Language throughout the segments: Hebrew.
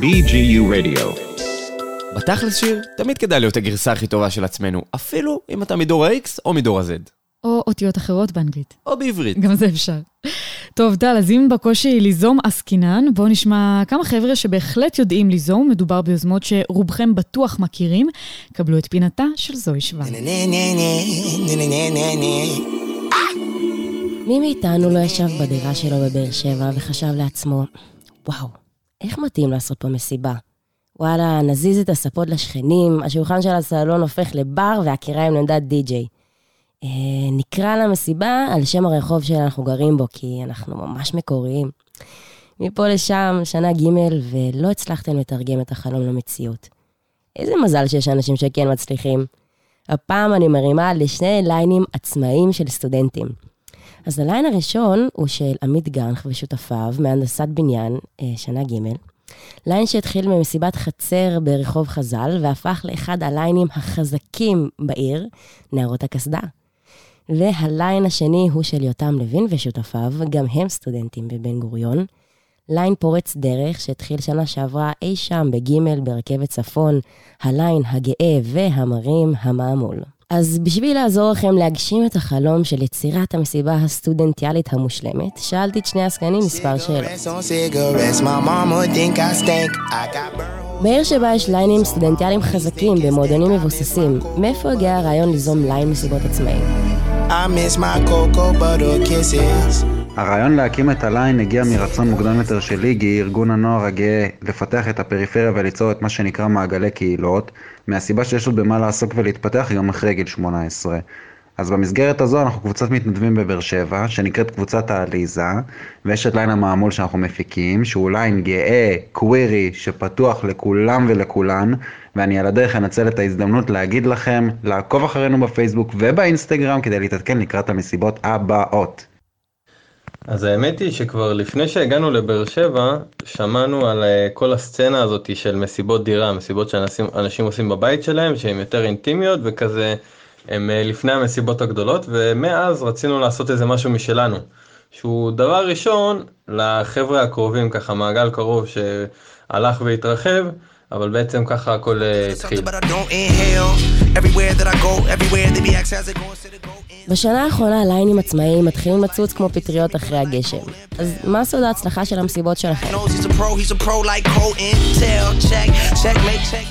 BGU Radio. בתכלס שיר, תמיד כדאי להיות הגרסה הכי טובה של עצמנו, אפילו אם אתה מדור ה-X או מדור ה-Z. או אותיות אחרות באנגלית. או בעברית. גם זה אפשר. טוב, טל, אז אם בקושי ליזום עסקינן, בואו נשמע כמה חבר'ה שבהחלט יודעים ליזום, מדובר ביוזמות שרובכם בטוח מכירים. קבלו את פינתה של זוהי שוון. מי מאיתנו לא ישב בדירה שלו בבאר שבע וחשב לעצמו, וואו, איך מתאים לעשות פה מסיבה? וואלה, נזיז את הספות לשכנים, השולחן של הסלון הופך לבר והקיריים לעמדת די-ג'יי. אה, נקרא למסיבה על שם הרחוב שאנחנו גרים בו, כי אנחנו ממש מקוריים. מפה לשם, שנה ג' ולא הצלחתם לתרגם את החלום למציאות. איזה מזל שיש אנשים שכן מצליחים. הפעם אני מרימה לשני ליינים עצמאיים של סטודנטים. אז הליין הראשון הוא של עמית גנח ושותפיו מהנדסת בניין, אה, שנה ג', ליין שהתחיל ממסיבת חצר ברחוב חז"ל והפך לאחד הליינים החזקים בעיר, נערות הקסדה. והליין השני הוא של יותם לוין ושותפיו, גם הם סטודנטים בבן גוריון. ליין פורץ דרך שהתחיל שנה שעברה אי שם בג' ברכבת צפון, הליין הגאה והמרים המעמול. אז בשביל לעזור לכם להגשים את החלום של יצירת המסיבה הסטודנטיאלית המושלמת, שאלתי את שני העסקנים מספר שאלות. בעיר שבה יש ליינים סטודנטיאליים חזקים במועדונים מבוססים, מאיפה הגיע הרעיון ליזום ליין מסיבות עצמאיים? הרעיון להקים את הליין הגיע מרצון מוקדם יותר של ליגי, ארגון הנוער הגאה, לפתח את הפריפריה וליצור את מה שנקרא מעגלי קהילות, מהסיבה שיש עוד במה לעסוק ולהתפתח גם אחרי גיל 18. אז במסגרת הזו אנחנו קבוצת מתנדבים בבאר שבע, שנקראת קבוצת העליזה, ויש את ליין המעמול שאנחנו מפיקים, שהוא ליין גאה, קווירי, שפתוח לכולם ולכולן, ואני על הדרך אנצל את ההזדמנות להגיד לכם לעקוב אחרינו בפייסבוק ובאינסטגרם כדי להתעדכן לקראת המסיבות הבאות. אז האמת היא שכבר לפני שהגענו לבאר שבע, שמענו על uh, כל הסצנה הזאת של מסיבות דירה, מסיבות שאנשים עושים בבית שלהם, שהן יותר אינטימיות וכזה, הם uh, לפני המסיבות הגדולות, ומאז רצינו לעשות איזה משהו משלנו. שהוא דבר ראשון לחבר'ה הקרובים, ככה מעגל קרוב שהלך והתרחב, אבל בעצם ככה הכל uh, התחיל. בשנה האחרונה הליינים עצמאיים מתחילים לצוץ כמו פטריות אחרי הגשם. אז מה סוד ההצלחה של המסיבות שלכם?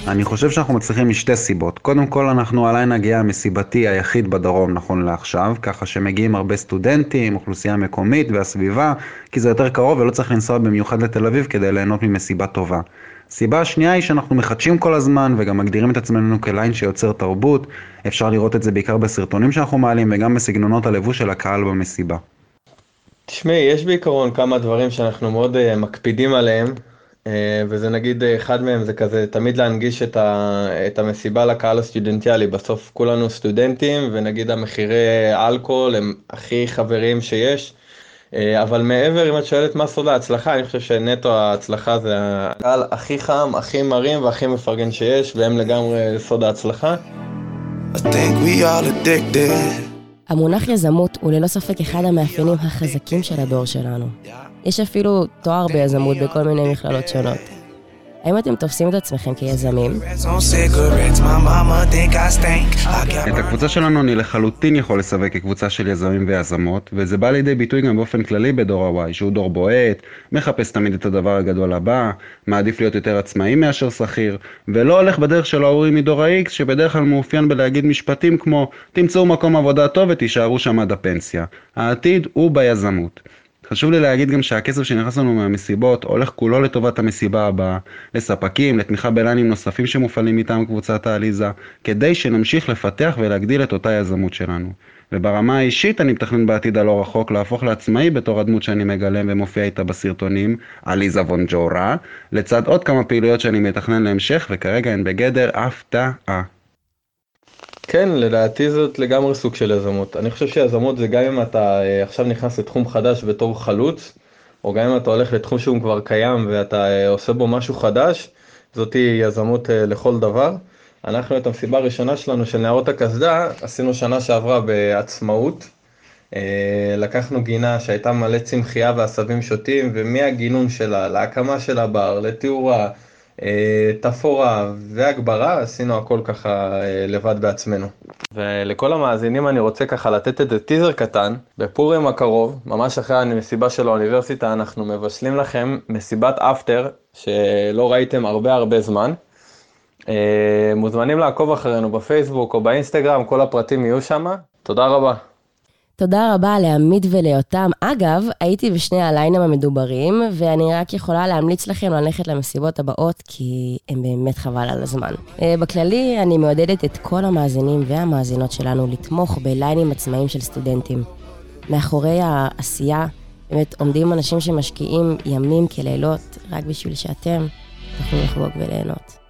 אני חושב שאנחנו מצליחים משתי סיבות. קודם כל, אנחנו הליין הגיעה המסיבתי היחיד בדרום נכון לעכשיו, ככה שמגיעים הרבה סטודנטים, אוכלוסייה מקומית והסביבה, כי זה יותר קרוב ולא צריך לנסוע במיוחד לתל אביב כדי ליהנות ממסיבה טובה. הסיבה השנייה היא שאנחנו מחדשים כל הזמן וגם מגדירים את עצמנו כליין שיוצר תרבות. אפשר לראות את זה בעיקר בסרטונים שאנחנו מעלים וגם בסגנונות הלבוש של הקהל במסיבה. תשמעי, יש בעיקרון כמה דברים שאנחנו מאוד uh, מקפידים עליהם, uh, וזה נגיד uh, אחד מהם זה כזה תמיד להנגיש את, ה, את המסיבה לקהל הסטודנטיאלי. בסוף כולנו סטודנטים ונגיד המחירי אלכוהול הם הכי חברים שיש. אה, אבל מעבר, אם את שואלת מה סוד ההצלחה, אני חושב שנטו ההצלחה זה הקהל הכי חם, הכי מרים והכי מפרגן שיש, והם לגמרי סוד ההצלחה. המונח יזמות הוא ללא ספק אחד המאפיינים החזקים של הדור שלנו. יש אפילו תואר ביזמות בכל מיני מכללות שונות. האם אתם תופסים את עצמכם כיזמים? את הקבוצה שלנו אני לחלוטין יכול לסווג כקבוצה של יזמים ויזמות, וזה בא לידי ביטוי גם באופן כללי בדור ה-Y, שהוא דור בועט, מחפש תמיד את הדבר הגדול הבא, מעדיף להיות יותר עצמאי מאשר שכיר, ולא הולך בדרך של ההורים מדור ה-X, שבדרך כלל מאופיין בלהגיד משפטים כמו תמצאו מקום עבודה טוב ותישארו שם עד הפנסיה. העתיד הוא ביזמות. חשוב לי להגיד גם שהכסף שנכנס לנו מהמסיבות הולך כולו לטובת המסיבה הבאה, לספקים, לתמיכה בליינים נוספים שמופעלים מטעם קבוצת העליזה, כדי שנמשיך לפתח ולהגדיל את אותה יזמות שלנו. וברמה האישית אני מתכנן בעתיד הלא רחוק להפוך לעצמאי בתור הדמות שאני מגלם ומופיע איתה בסרטונים, עליזה וונג'ורה, לצד עוד כמה פעילויות שאני מתכנן להמשך וכרגע הן בגדר הפתעה. כן, לדעתי זאת לגמרי סוג של יזמות. אני חושב שיזמות זה גם אם אתה אה, עכשיו נכנס לתחום חדש בתור חלוץ, או גם אם אתה הולך לתחום שהוא כבר קיים ואתה אה, עושה בו משהו חדש, זאתי יזמות אה, לכל דבר. אנחנו את המסיבה הראשונה שלנו של נערות הקסדה עשינו שנה שעברה בעצמאות, לקחנו גינה שהייתה מלא צמחייה ועשבים שוטים, ומהגינון שלה להקמה של הבר, לתאורה, אה, תפאורה והגברה, עשינו הכל ככה אה, לבד בעצמנו. ולכל המאזינים אני רוצה ככה לתת איזה טיזר קטן, בפורים הקרוב, ממש אחרי המסיבה של האוניברסיטה, אנחנו מבשלים לכם מסיבת אפטר, שלא ראיתם הרבה הרבה זמן. מוזמנים לעקוב אחרינו בפייסבוק או באינסטגרם, כל הפרטים יהיו שם. תודה רבה. תודה רבה לעמית וליותם. אגב, הייתי בשני הליינים המדוברים, ואני רק יכולה להמליץ לכם ללכת למסיבות הבאות, כי הם באמת חבל על הזמן. אה, בכללי, אני מעודדת את כל המאזינים והמאזינות שלנו לתמוך בליינים עצמאיים של סטודנטים. מאחורי העשייה, באמת עומדים אנשים שמשקיעים ימים כלילות, רק בשביל שאתם תוכלו לחגוג וליהנות.